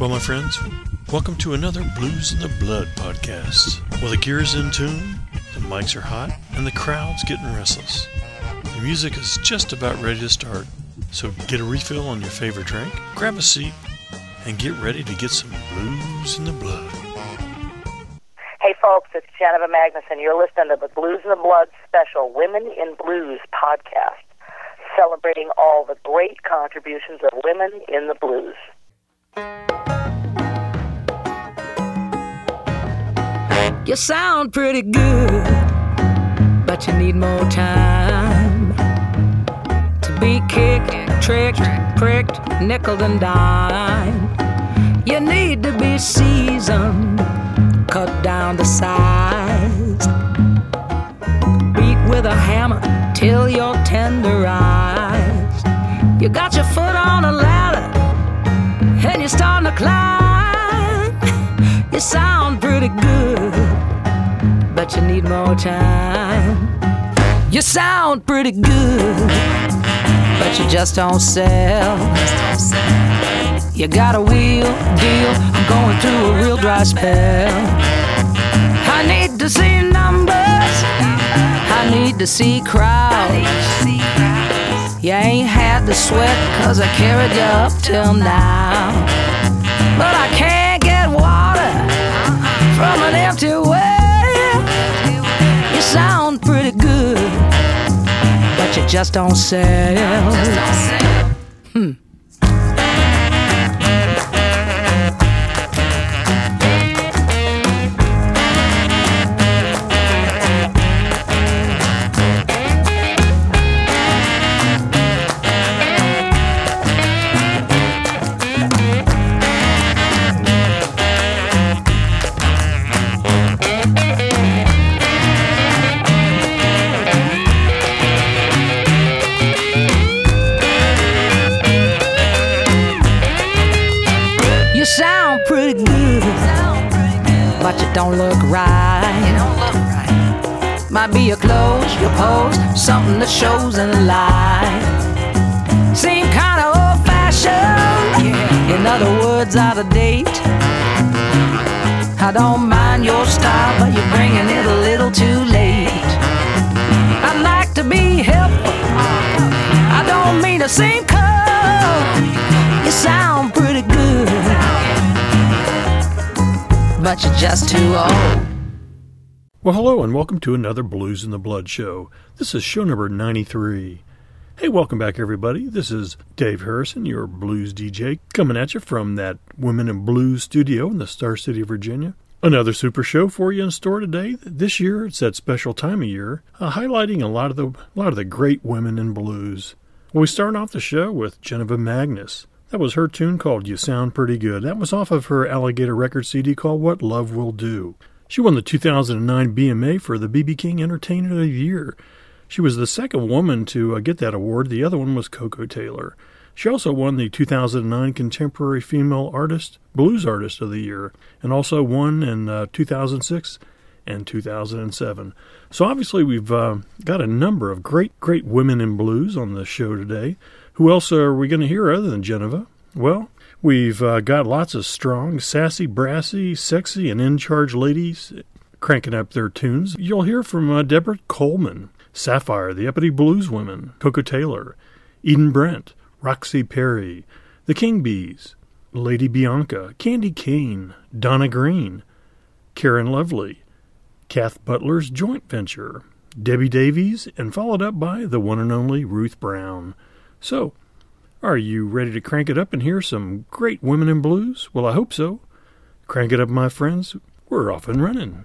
Well, my friends, welcome to another Blues in the Blood podcast. Well, the gear's in tune, the mics are hot, and the crowd's getting restless. The music is just about ready to start, so get a refill on your favorite drink, grab a seat, and get ready to get some blues in the blood. Hey folks, it's Janiva Magness. You're listening to the Blues in the Blood special Women in Blues podcast, celebrating all the great contributions of women in the blues. You sound pretty good, but you need more time to be kicked, tricked, pricked, nickel and dime. You need to be seasoned, cut down the size, beat with a hammer till you're tenderized. You got your foot on a ladder and you're starting to climb. You sound pretty good, but you need more time. You sound pretty good, but you just don't sell. You got a wheel deal, I'm going through a real dry spell. I need to see numbers, I need to see crowds. You ain't had the sweat cause I carried you up till now. But I can't get water from an empty well. You sound pretty good, but you just don't sell. Hmm. Shows in the light. Seem kinda old fashioned, in other words, out of date. I don't mind your style, but you're bringing it a little too late. I'd like to be helpful, I don't mean to seem cold. You sound pretty good, but you're just too old. Well, hello, and welcome to another Blues in the Blood show. This is show number 93. Hey, welcome back, everybody. This is Dave Harrison, your blues DJ, coming at you from that Women in Blues studio in the Star City of Virginia. Another super show for you in store today. This year, it's that special time of year, uh, highlighting a lot of the a lot of the great women in blues. We start off the show with Janiva Magness. That was her tune called You Sound Pretty Good. That was off of her Alligator Record CD called What Love Will Do. She won the 2009 BMA for the BB King Entertainer of the Year. She was the second woman to uh, get that award. The other one was Koko Taylor. She also won the 2009 Contemporary Female Artist Blues Artist of the Year and also won in uh, 2006 and 2007. So obviously we've uh, got a number of great, great women in blues on the show today. Who else are we going to hear other than Janiva? Well, we've uh, got lots of strong, sassy, brassy, sexy, and in charge ladies cranking up their tunes. You'll hear from uh, Deborah Coleman, Sapphire, the Uppity Blues Women, Koko Taylor, Eden Brent, Roxy Perry, the King Bees, Lady Bianca, Candye Kane, Donna Green, Karen Lovely, Kath Butler's joint venture, Debbie Davies, and followed up by the one and only Ruth Brown. So, are you ready to crank it up and hear some great women in blues? Well, I hope so. Crank it up, my friends. We're off and running.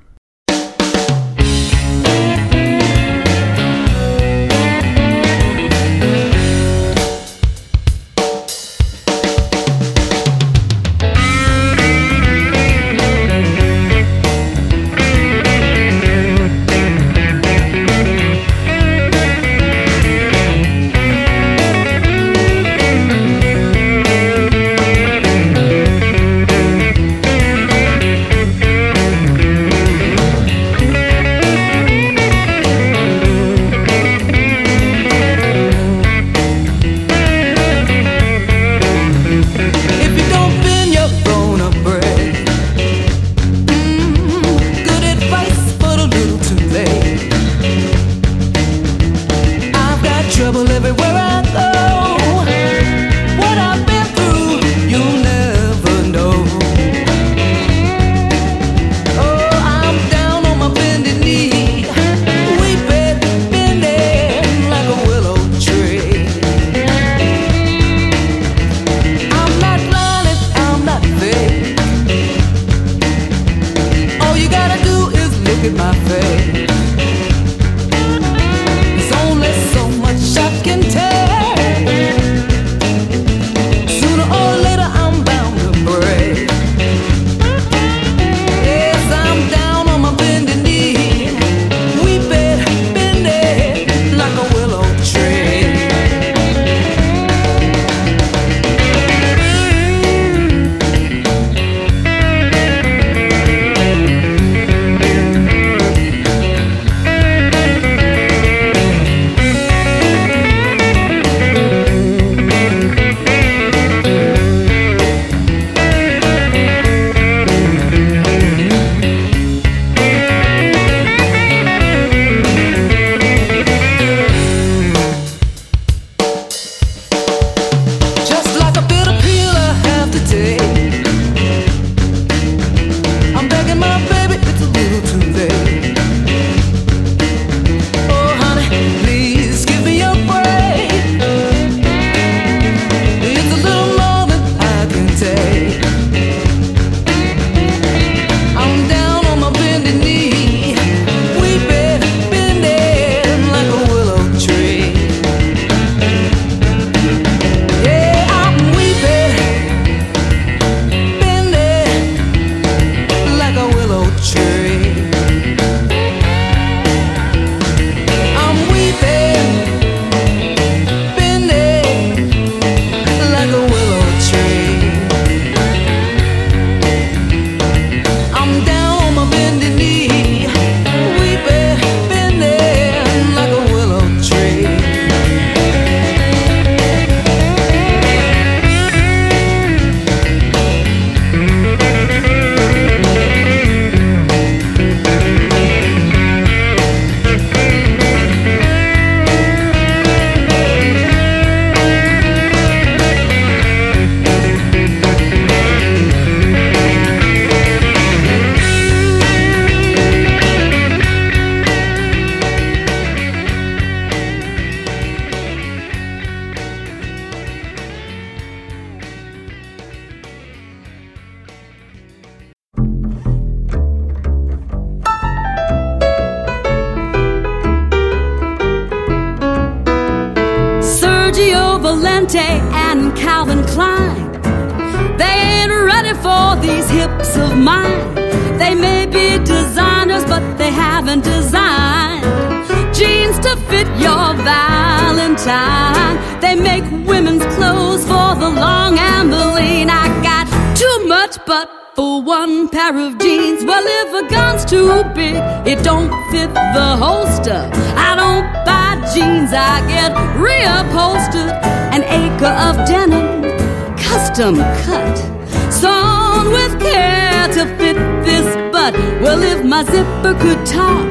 Could talk,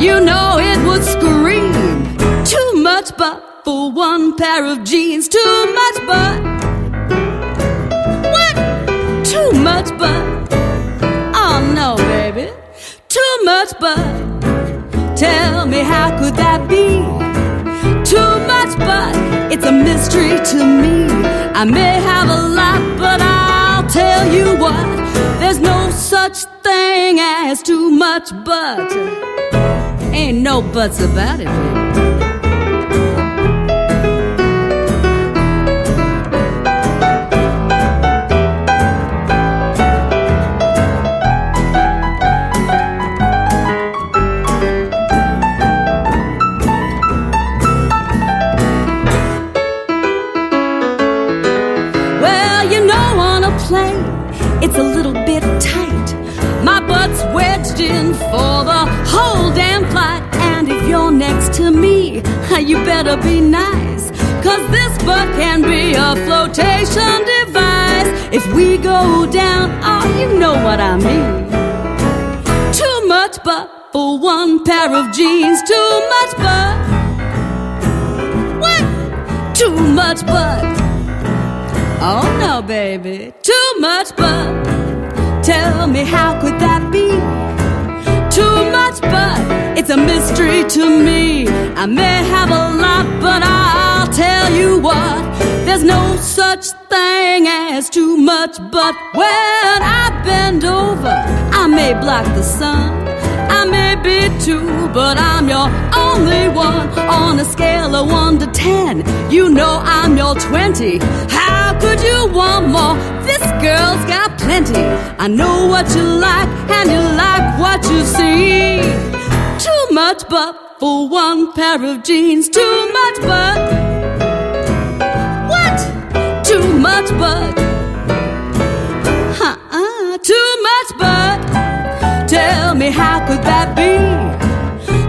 you know it would scream. Too much butt for one pair of jeans, too much butt. What? Too much butt. Oh no, baby, too much butt. Tell me how could that be? Too much butt. It's a mystery to me. I may have a lot, but I'll tell you what. There's no such thing as too much butt. Ain't no buts about it, baby. you better be nice. Cause this butt can be a flotation device. If we go down, oh, you know what I mean. Too much butt for one pair of jeans. Too much butt. What? Too much butt. Oh no, baby, too much butt. Tell me how could that be? Too much butt. It's a mystery to me. I may have a lot, but I'll tell you what. There's no such thing as too much but When I bend over, I may block the sun. I may be two, but I'm your only one. On a scale of one to ten, you know I'm your twenty. How could you want more? This girl's got plenty. I know what you like, and you like what you see. Too much but for one pair of jeans. Too much but. What? Too much but. Uh-uh, too much butt. Tell me how could that be?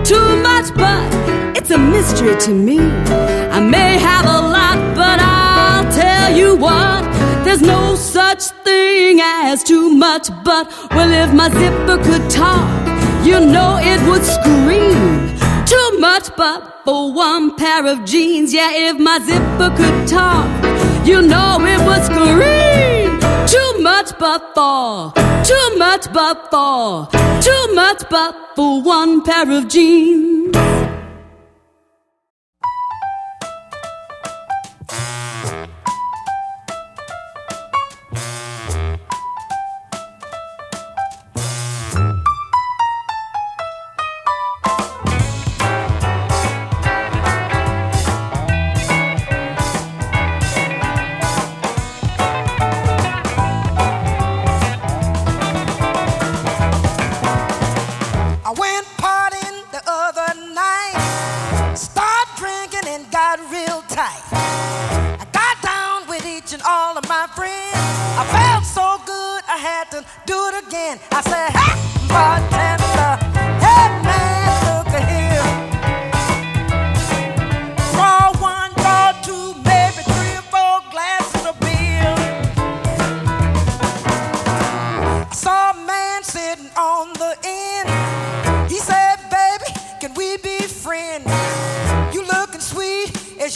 Too much but. It's a mystery to me. I may have a lot, but I'll tell you what. There's no such thing as too much but. Well, if my zipper could talk, you know it would scream. Too much but for one pair of jeans. Yeah, if my zipper could talk, you know it would scream. Too much but for, too much but for, too much butt for one pair of jeans.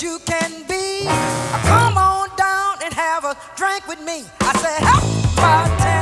You can be. Come on down and have a drink with me. I said, Hey, bartender, hey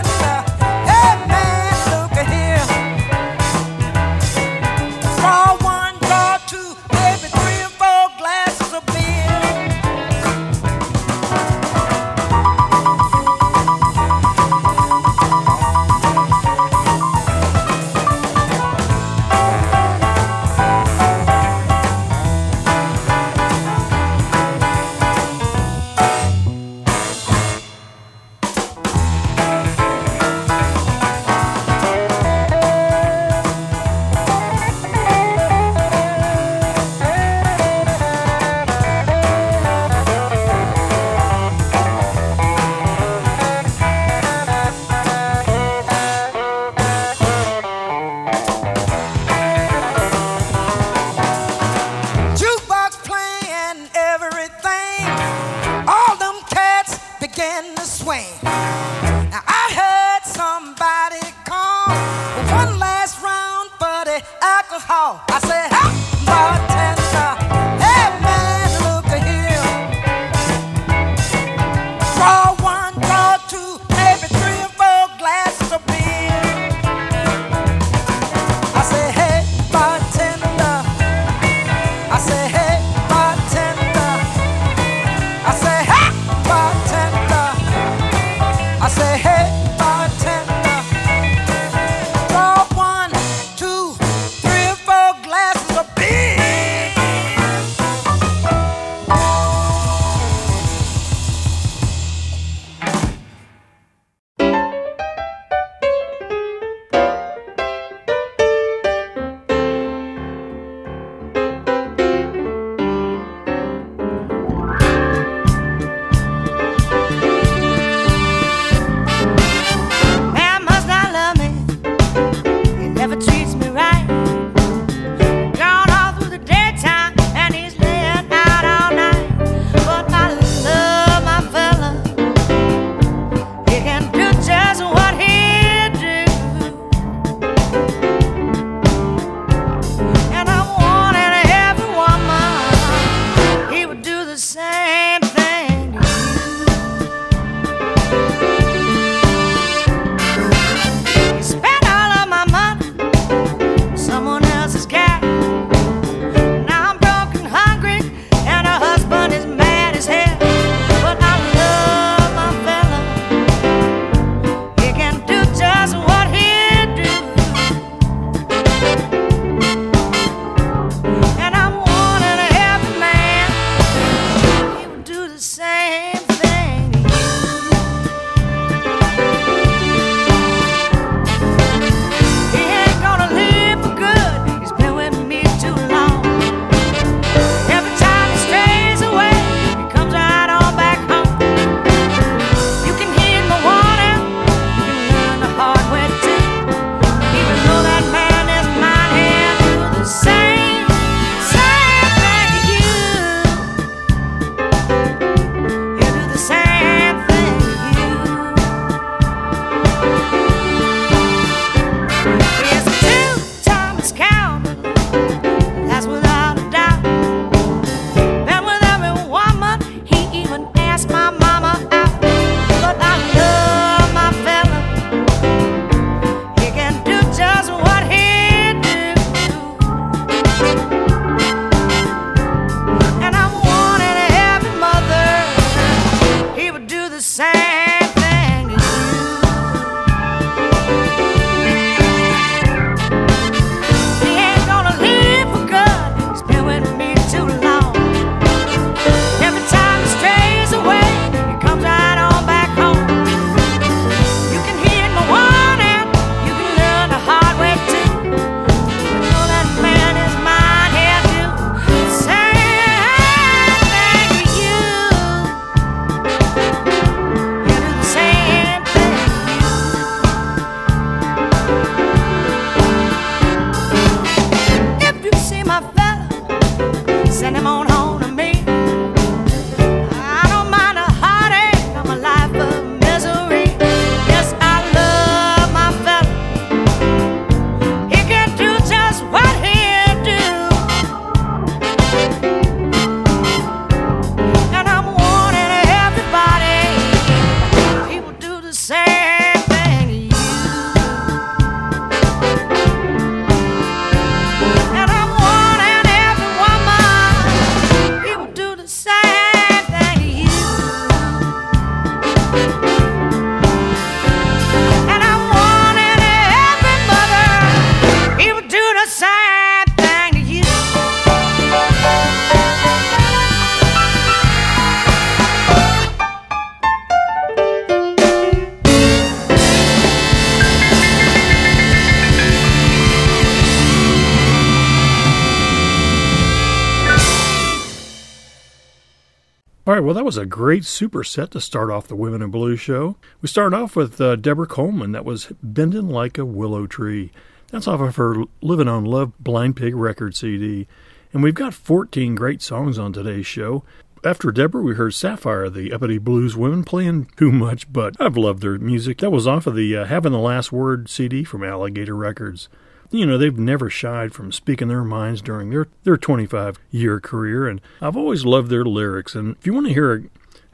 well, that was a great super set to start off the Women in Blue show. We started off with uh, Deborah Coleman, that was Bending Like a Willow Tree. That's off of her Living on Love Blind Pig record CD. And we've got 14 great songs on today's show. After Deborah, we heard Sapphire, the Uppity Blues Women, playing too much, but I've loved their music. That was off of the uh, Having the Last Word CD from Alligator Records you know, they've never shied from speaking their minds during their, their 25 year career. And I've always loved their lyrics. And if you want to hear a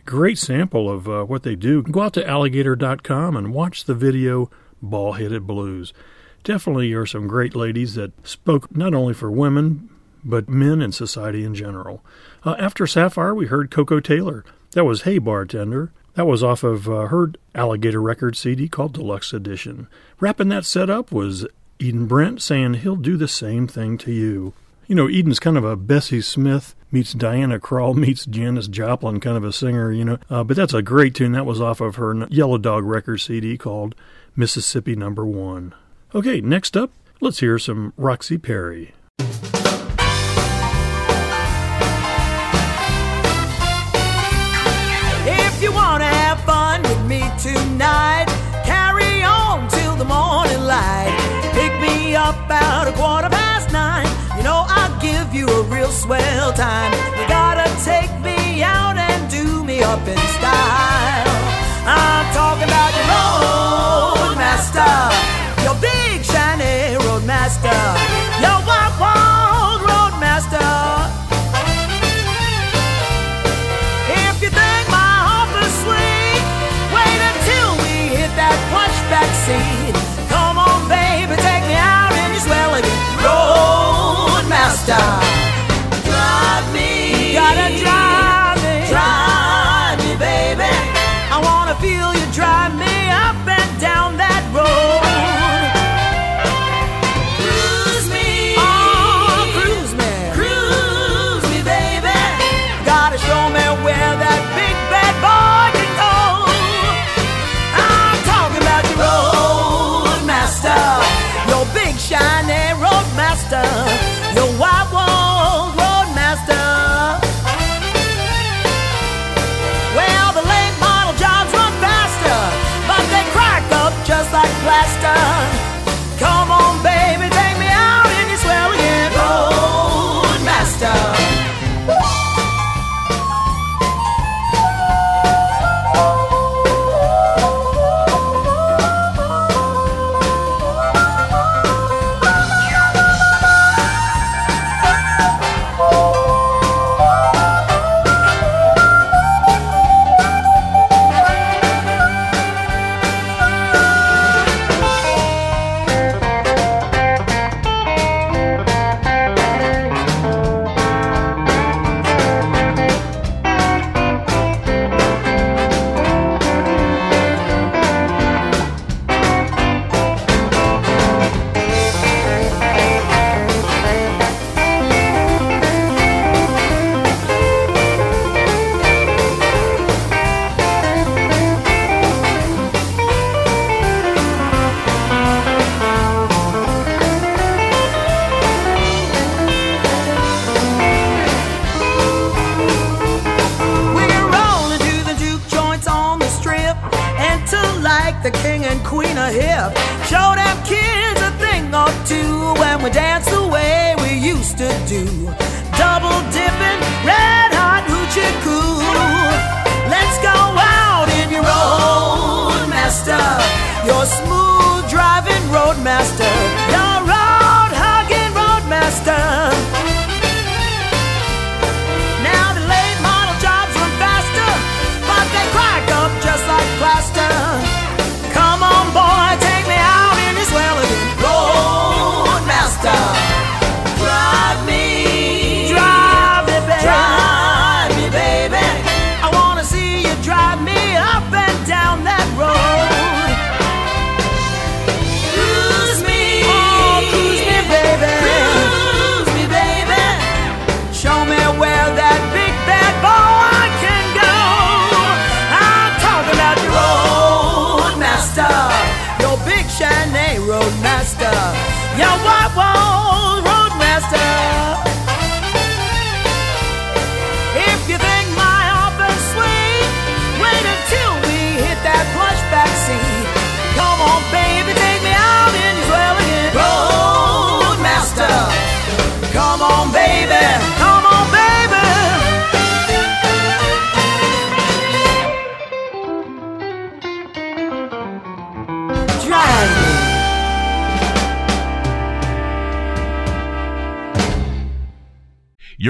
great sample of uh, what they do, go out to alligator.com and watch the video Ball Headed Blues. Definitely are some great ladies that spoke not only for women, but men and society in general. Uh, after Sapphire, we heard Koko Taylor. That was Hey Bartender. That was off of uh, her Alligator Records CD called Deluxe Edition. Wrapping that set up was Eden Brent saying he'll do the same thing to you. You know, Eden's kind of a Bessie Smith meets Diana Krall meets Janis Joplin kind of a singer, you know. Uh, but that's a great tune. That was off of her Yellow Dog record CD called Mississippi Number One. Okay, next up, let's hear some Roxy Perry. If you want to have fun with me tonight, carry on till the morning about a quarter past nine. You know I'll give you a real swell time. You gotta take me out and do me up in style.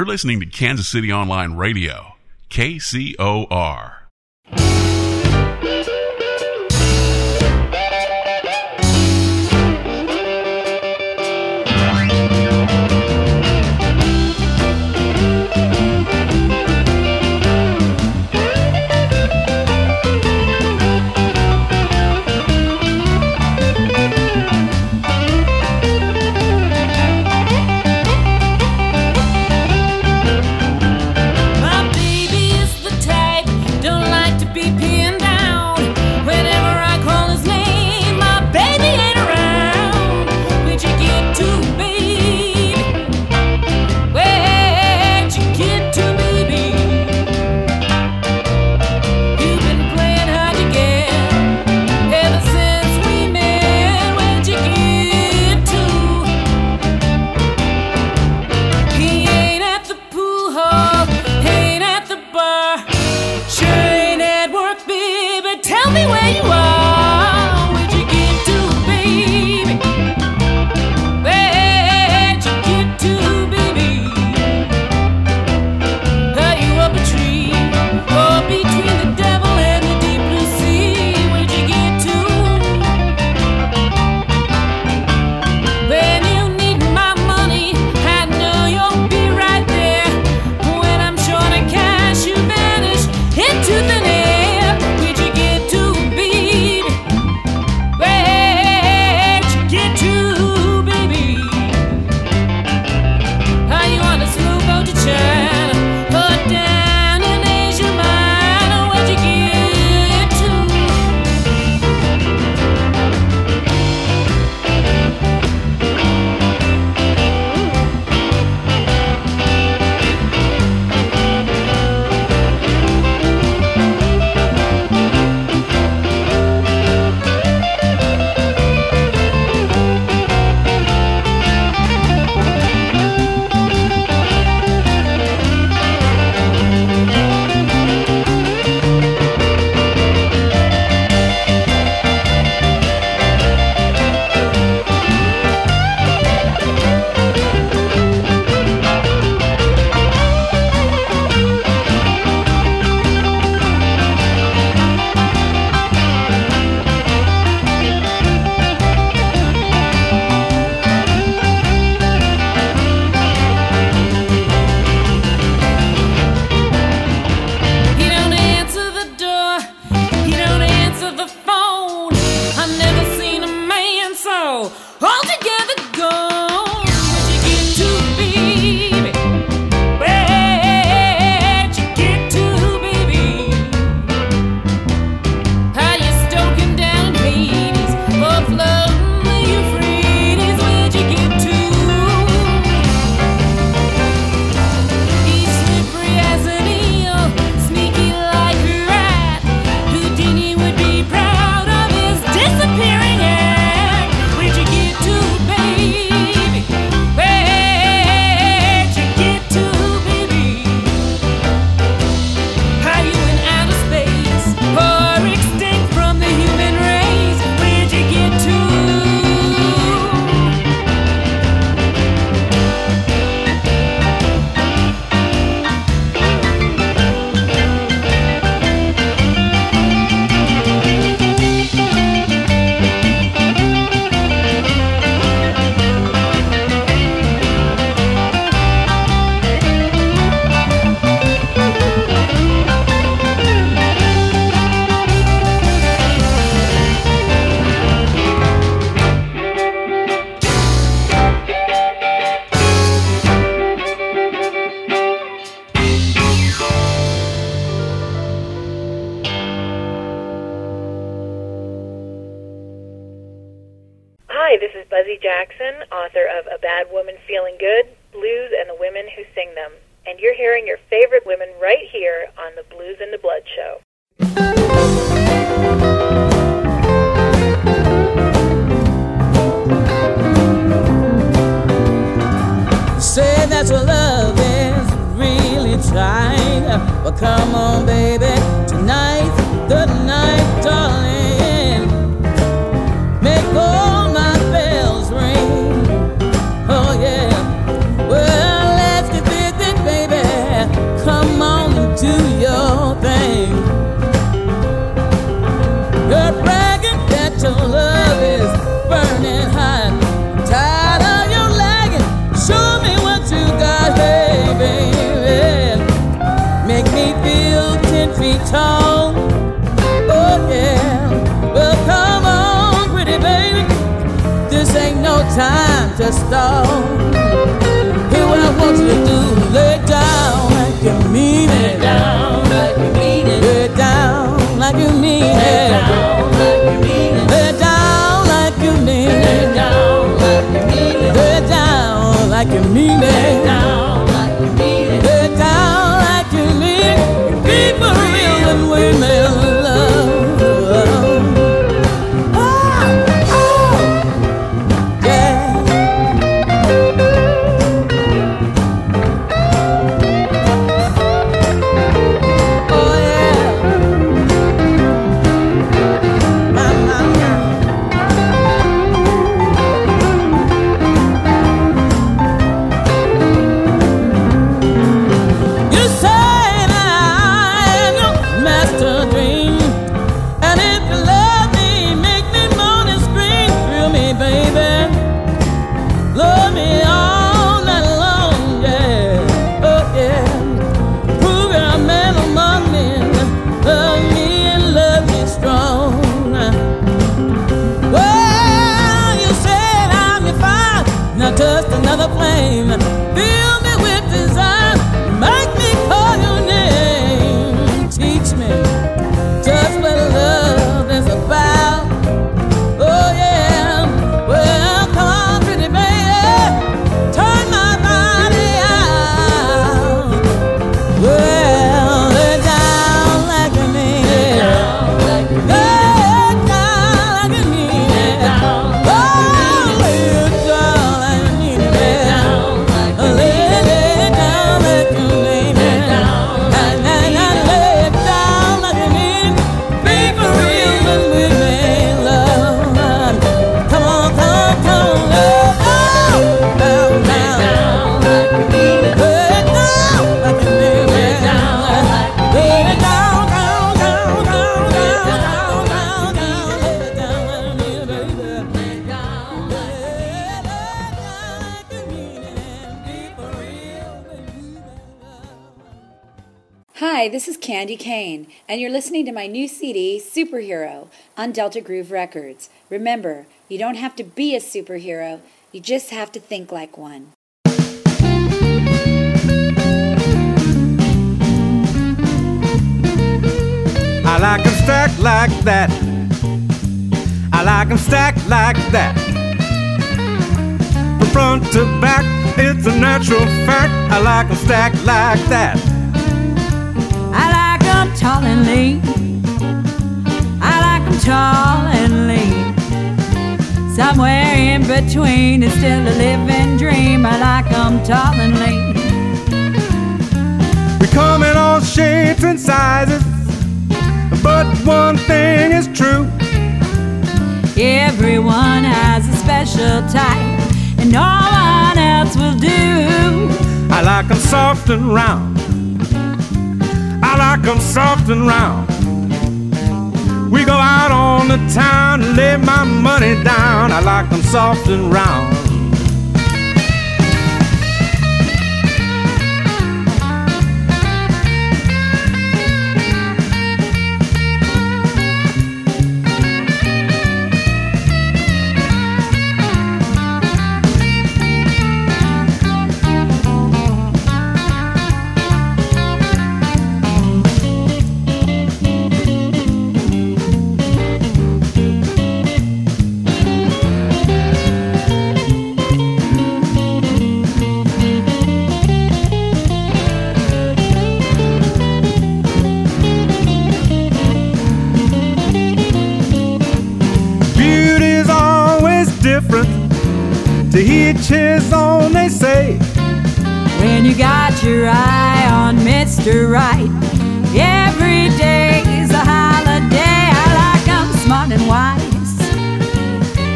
You're listening to Kansas City Online Radio, KCOR. Hear what I want you to do. Lay down like you mean it. Lay down like you mean it. Lay down like you mean it. Lay down like you mean it. Lay down like you mean it. Lay down like you mean it. Lay down like you mean it. On Delta Groove Records. Remember, you don't have to be a superhero, you just have to think like one. I like like 'em stacked like that. I like like 'em stacked like that. From front to back, it's a natural fact. I like like 'em stacked like that. I like 'em tall and lean. I like 'em tall and lean. Somewhere in between is still a living dream. I like 'em tall and lean. We come in all shapes and sizes, but one thing is true. Everyone has a special type, and no one else will do. I like 'em soft and round. I like 'em soft and round. We go out on the town and lay my money down. I like 'em soft and round. Your eye on Mr. Right, every day's a holiday. I like 'em smart and wise.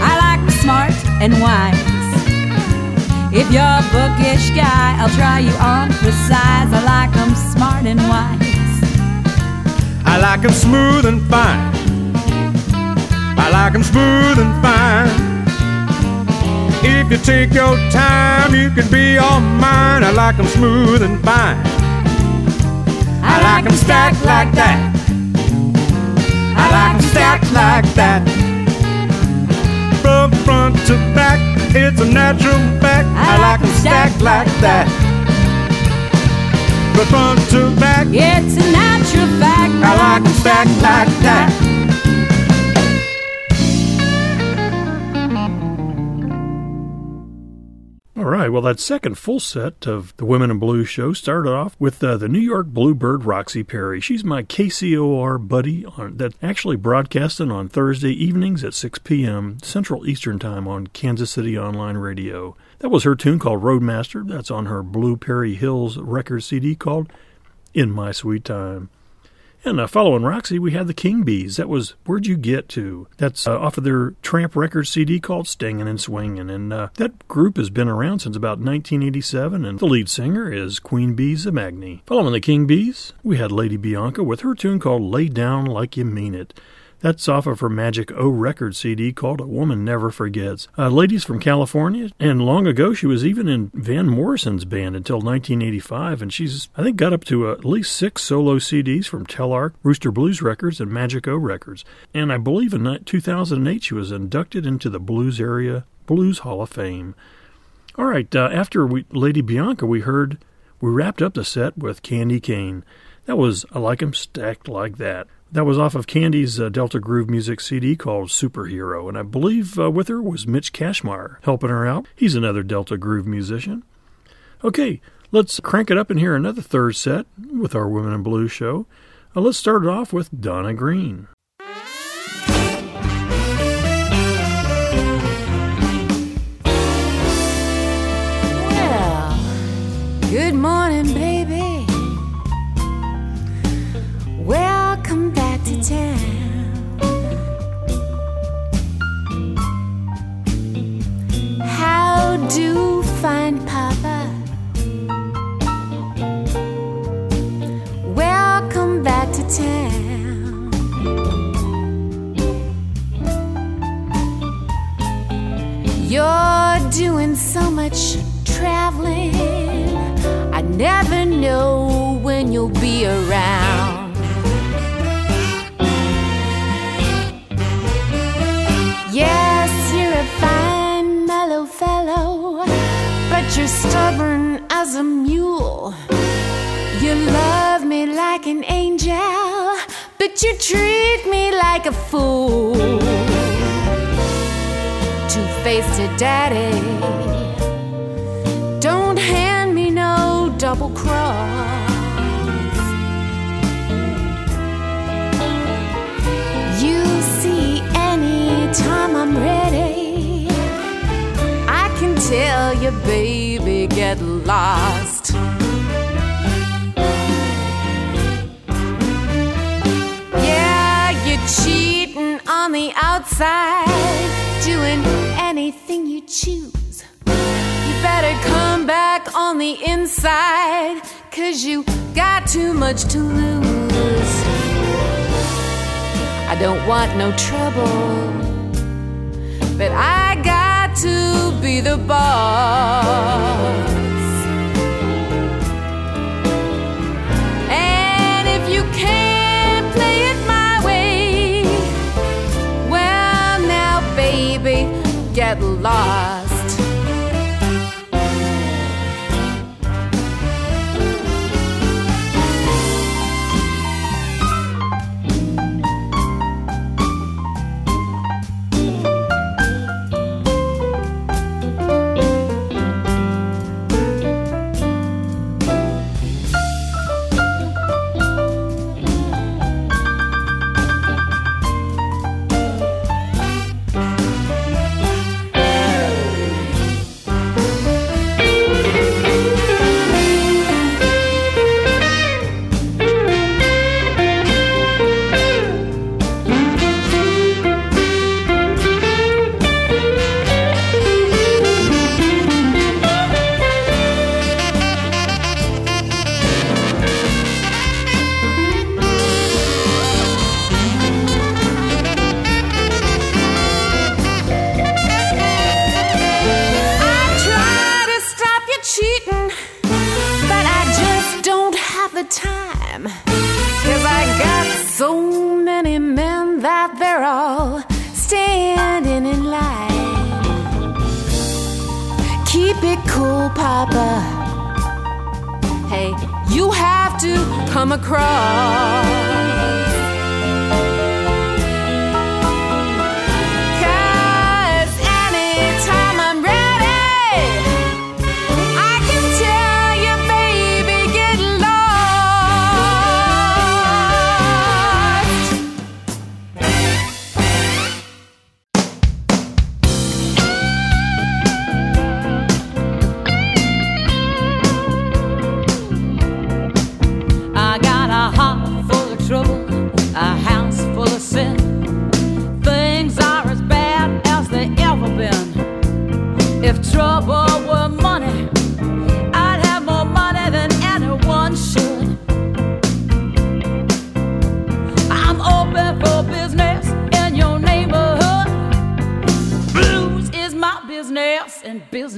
I like 'em smart and wise. If you're a bookish guy, I'll try you on for size. I like 'em smart and wise. I like 'em smooth and fine. I like 'em smooth and fine. If you take your time, you can be all mine. I like 'em smooth and fine. I like 'em stacked like that. I like like 'em stacked like that. From front to back, it's a natural fact. I like like 'em stacked like that. From front to back, It's a natural fact. I like like 'em stacked like that. All right, well, that second full set of the Women in Blue show started off with uh, the New York Bluebird Roxy Perry. She's my KCOR buddy on, that actually broadcasting on Thursday evenings at 6 p.m. Central Eastern Time on Kansas City Online Radio. That was her tune called Roadmaster. That's on her Blue Perry Hills record CD called In My Sweet Time. And uh, following Roxy, we had the King Bees. That was Where'd You Get To? That's uh, off of their Tramp record CD called Stingin' and Swingin'. And uh, that group has been around since about 1987, and the lead singer is Queen Bee Zamagni. Following the King Bees, we had Lady Bianca with her tune called Lay Down Like You Mean It. That's off of her Magic O record CD called A Woman Never Forgets. Uh, ladies from California, and long ago she was even in Van Morrison's band until 1985, and she's, I think, got up to at least six solo CDs from Telarc, Rooster Blues Records, and Magic O Records. And I believe in 2008 she was inducted into the Blues Area Blues Hall of Fame. All right, uh, after we, Lady Bianca, we heard, we wrapped up the set with Candye Kane. That was I Like 'em Stacked Like That. That was off of Candye's uh, Delta Groove music CD called Superhero, and I believe uh, with her was Mitch Kashmar helping her out. He's another Delta Groove musician. Okay, let's crank it up and hear another third set with our Women in Blue show. Uh, let's start it off with Donna Green. Well, good morning, as a mule. You love me like an angel, but you treat me like a fool. Two faced daddy, don't hand me no double cross. You see, anytime I'm ready, I can tell you, baby, get lost. Yeah, you're cheating on the outside, doing anything you choose. You better come back on the inside, cause you got too much to lose. I don't want no trouble, but I got to be the boss. Get lost.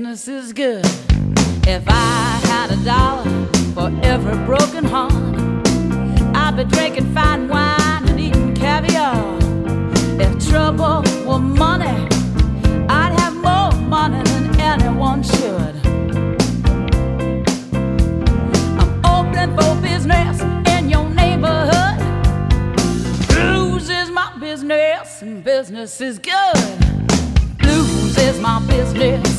business is good. If I had a dollar for every broken heart, I'd be drinking fine wine and eating caviar. If trouble were money, I'd have more money than anyone should. I'm open for business in your neighborhood. Blues is my business, and business is good. Blues is my business.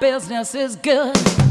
business is good.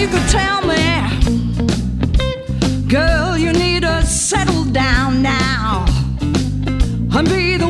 you could tell me, girl, you need to settle down now and be the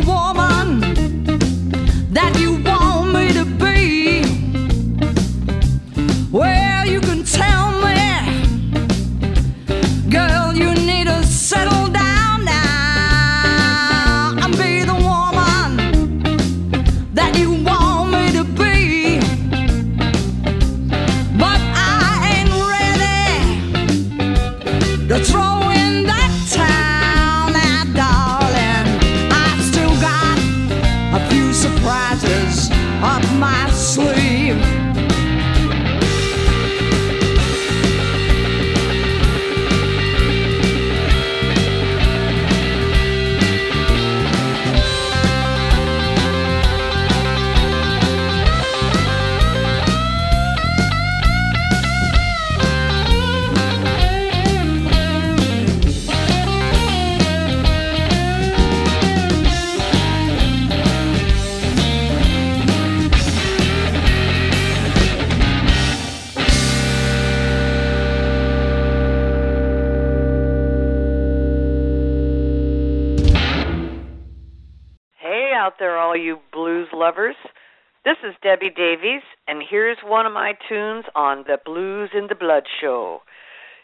Debbie Davies, and here's one of my tunes on the Blues in the Blood show.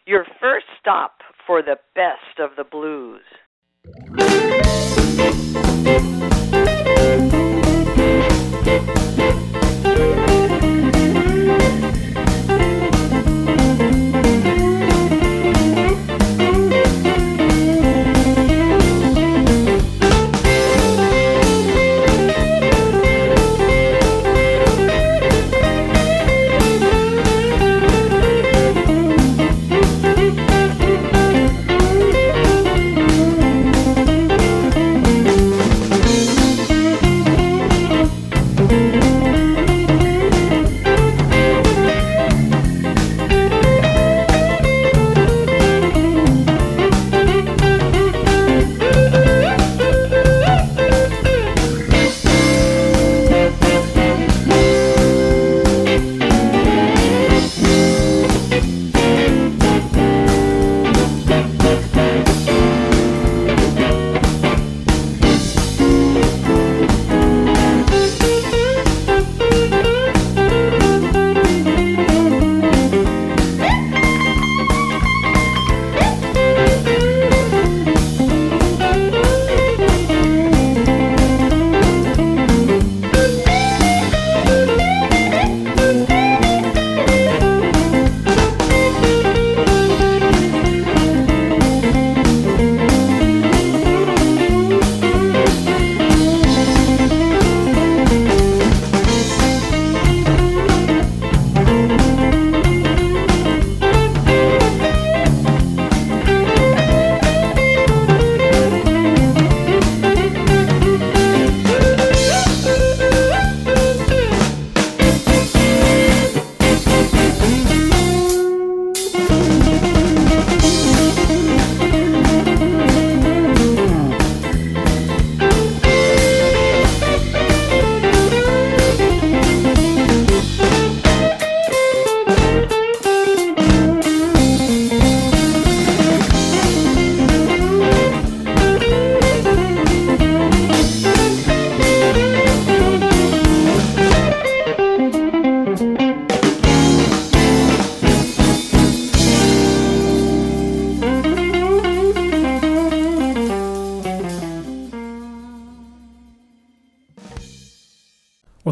Your first stop for the best of the blues.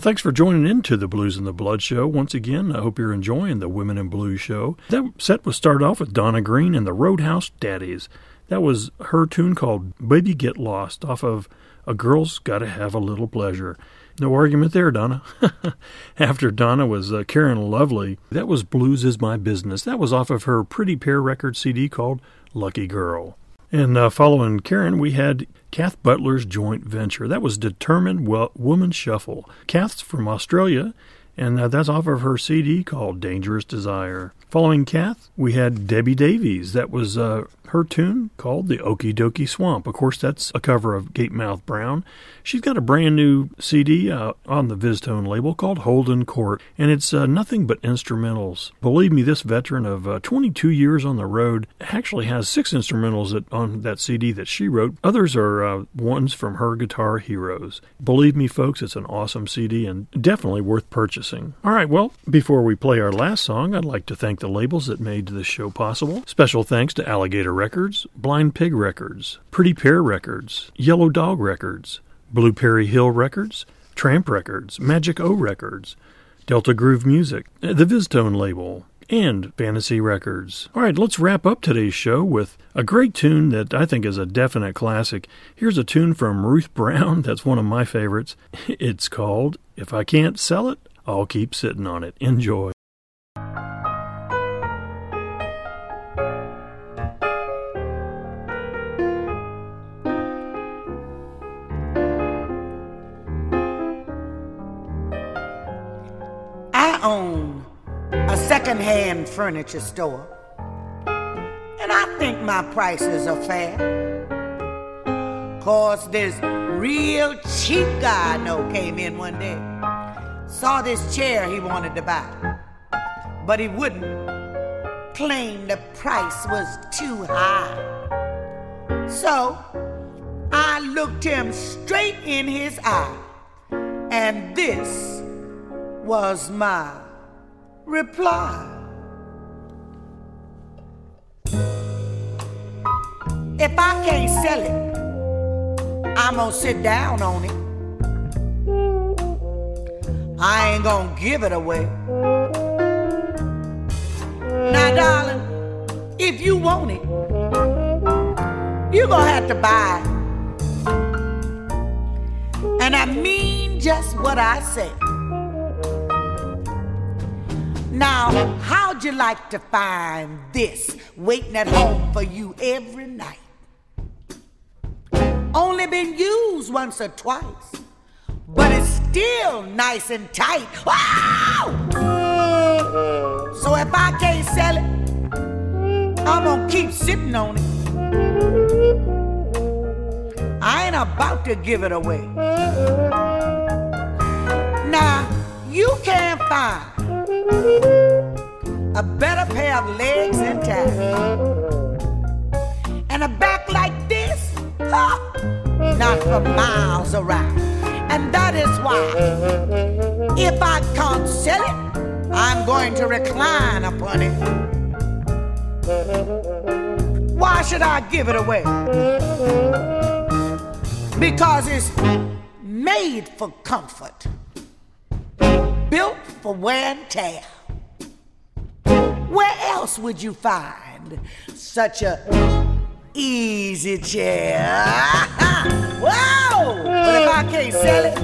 Thanks for joining into the Blues and the Blood show. Once again, I hope you're enjoying the Women in Blue show. That set was started off with Donna Green and the Roadhouse Daddies. That was her tune called Baby Get Lost off of A Girl's Gotta Have a Little Pleasure. No argument there, Donna. After Donna was uh, Karen Lovely, that was Blues is My Business. That was off of her Pretty Pear record CD called Lucky Girl. And uh, following Karen, we had Kath Butler's joint venture. That was Determined Woman Shuffle. Kath's from Australia, and uh, that's off of her CD called Dangerous Desire. Following Kath, we had Debbie Davies. That was uh, her tune called The Okie Dokie Stomp. Of course, that's a cover of Gatemouth Brown. She's got a brand new CD uh, on the VizzTone label called Holdin' Court, and it's uh, nothing but instrumentals. Believe me, this veteran of uh, 22 years on the road actually has six instrumentals that, on that CD that she wrote. Others are uh, ones from her guitar heroes. Believe me, folks, it's an awesome CD and definitely worth purchasing. All right, well, before we play our last song, I'd like to thank the labels that made this show possible. Special thanks to Alligator Records, Blind Pig Records, Pretty Pear Records, Yellow Dog Records, Blue Perry Hill Records, Tramp Records, Magic O Records, Delta Groove Music, the VizzTone label, and Fantasy Records. All right, let's wrap up today's show with a great tune that I think is a definite classic. Here's a tune from Ruth Brown that's one of my favorites. It's called If I Can't Sell It, I'll Keep Sitting on It. Enjoy. Second-hand furniture store, and I think my prices are fair. Cause this real cheap guy I know came in one day, saw this chair he wanted to buy, but he wouldn't. Claimed the price was too high. So I looked him straight in his eye, and this was my reply. If I can't sell it, I'm gonna sit down on it. I ain't gonna give it away. Now, darling, if you want it, you're gonna have to buy it. And I mean just what I say. Now, how'd you like to find this waiting at home for you every night? Only been used once or twice, but it's still nice and tight. Wow! So if I can't sell it, I'm gonna keep sitting on it. I ain't about to give it away. Now, you can't find a better pair of legs intact. And a back like this, huh, not for miles around. And that is why, if I can't sell it, I'm going to recline upon it. Why should I give it away? Because it's made for comfort, built for wear and tear. Where else would you find such a easy chair? Whoa! But if I can't sell it,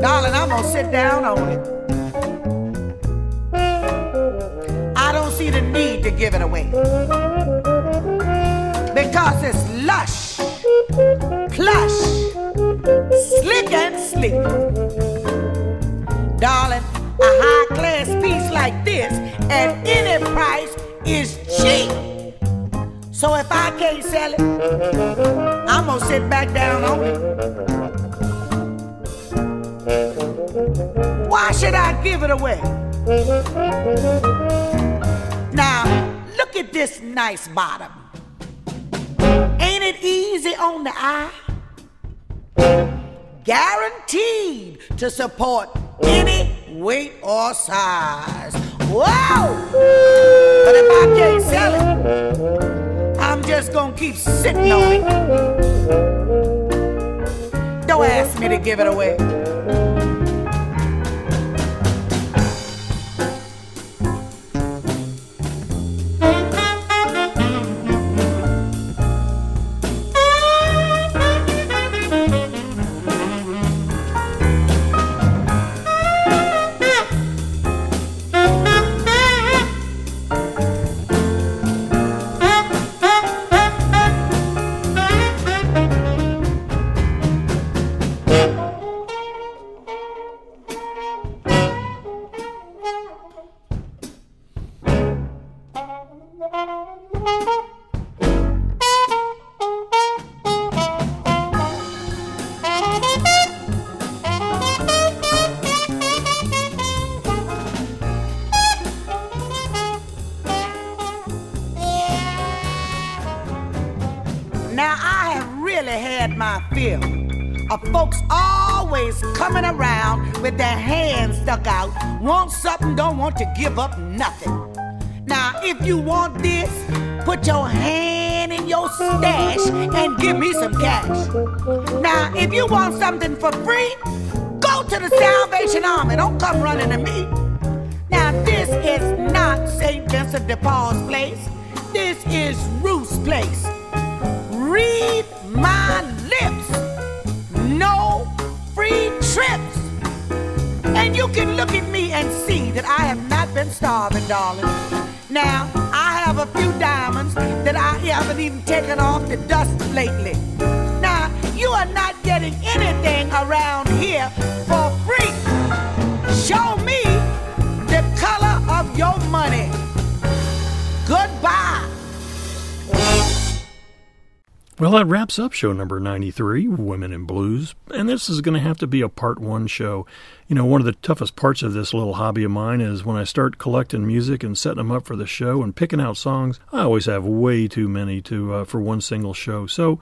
darling, I'm gonna sit down on it. I don't see the need to give it away because it's lush, plush, slick and sleek. Darling, a high class piece like this at any price is cheap. So if I can't sell it, I'm gonna sit back down on it. Why should I give it away? Now, look at this nice bottom. Ain't it easy on the eye? Guaranteed to support any weight or size. Whoa! But if I can't sell it, I'm just gonna keep sitting on it. Don't ask me to give it away. Want to give up nothing. Now, if you want this, put your hand in your stash and give me some cash. Now, if you want something for free, go to the Salvation Army. Don't come running to me. Now, this is not St. Vincent de Paul's place. This is Ruth's place. Read can look at me and see that I have not been starving, darling. Now, I have a few diamonds that I haven't even taken off the dust lately. Now, you are not getting anything around here Well, that wraps up show number 93, Women in Blues. And this is going to have to be a part one show. You know, one of the toughest parts of this little hobby of mine is when I start collecting music and setting them up for the show and picking out songs, I always have way too many to uh, for one single show. So,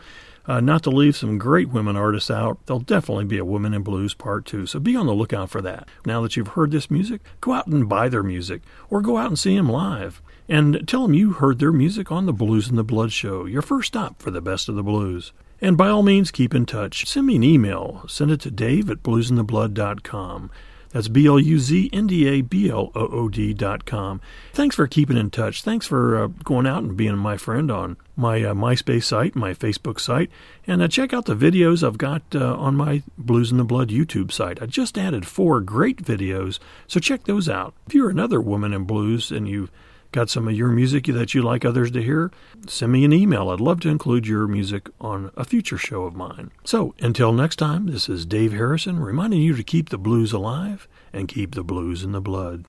uh, not to leave some great women artists out, there'll definitely be a Women in Blues part two, so be on the lookout for that. Now that you've heard this music, go out and buy their music, or go out and see them live. And tell them you heard their music on the Blues and the Blood show, your first stop for the best of the blues. And by all means, keep in touch. Send me an email. Send it to dave at bluzndablood.com. That's B L U Z N D A B L O O D dot com. Thanks for keeping in touch. Thanks for uh, going out and being my friend on my uh, MySpace site, my Facebook site, and uh, check out the videos I've got uh, on my Blues in the Blood YouTube site. I just added four great videos, so check those out. If you're another woman in blues and you got some of your music that you like others to hear, send me an email. I'd love to include your music on a future show of mine. So, until next time, this is Dave Harrison reminding you to keep the blues alive and keep the blues in the blood.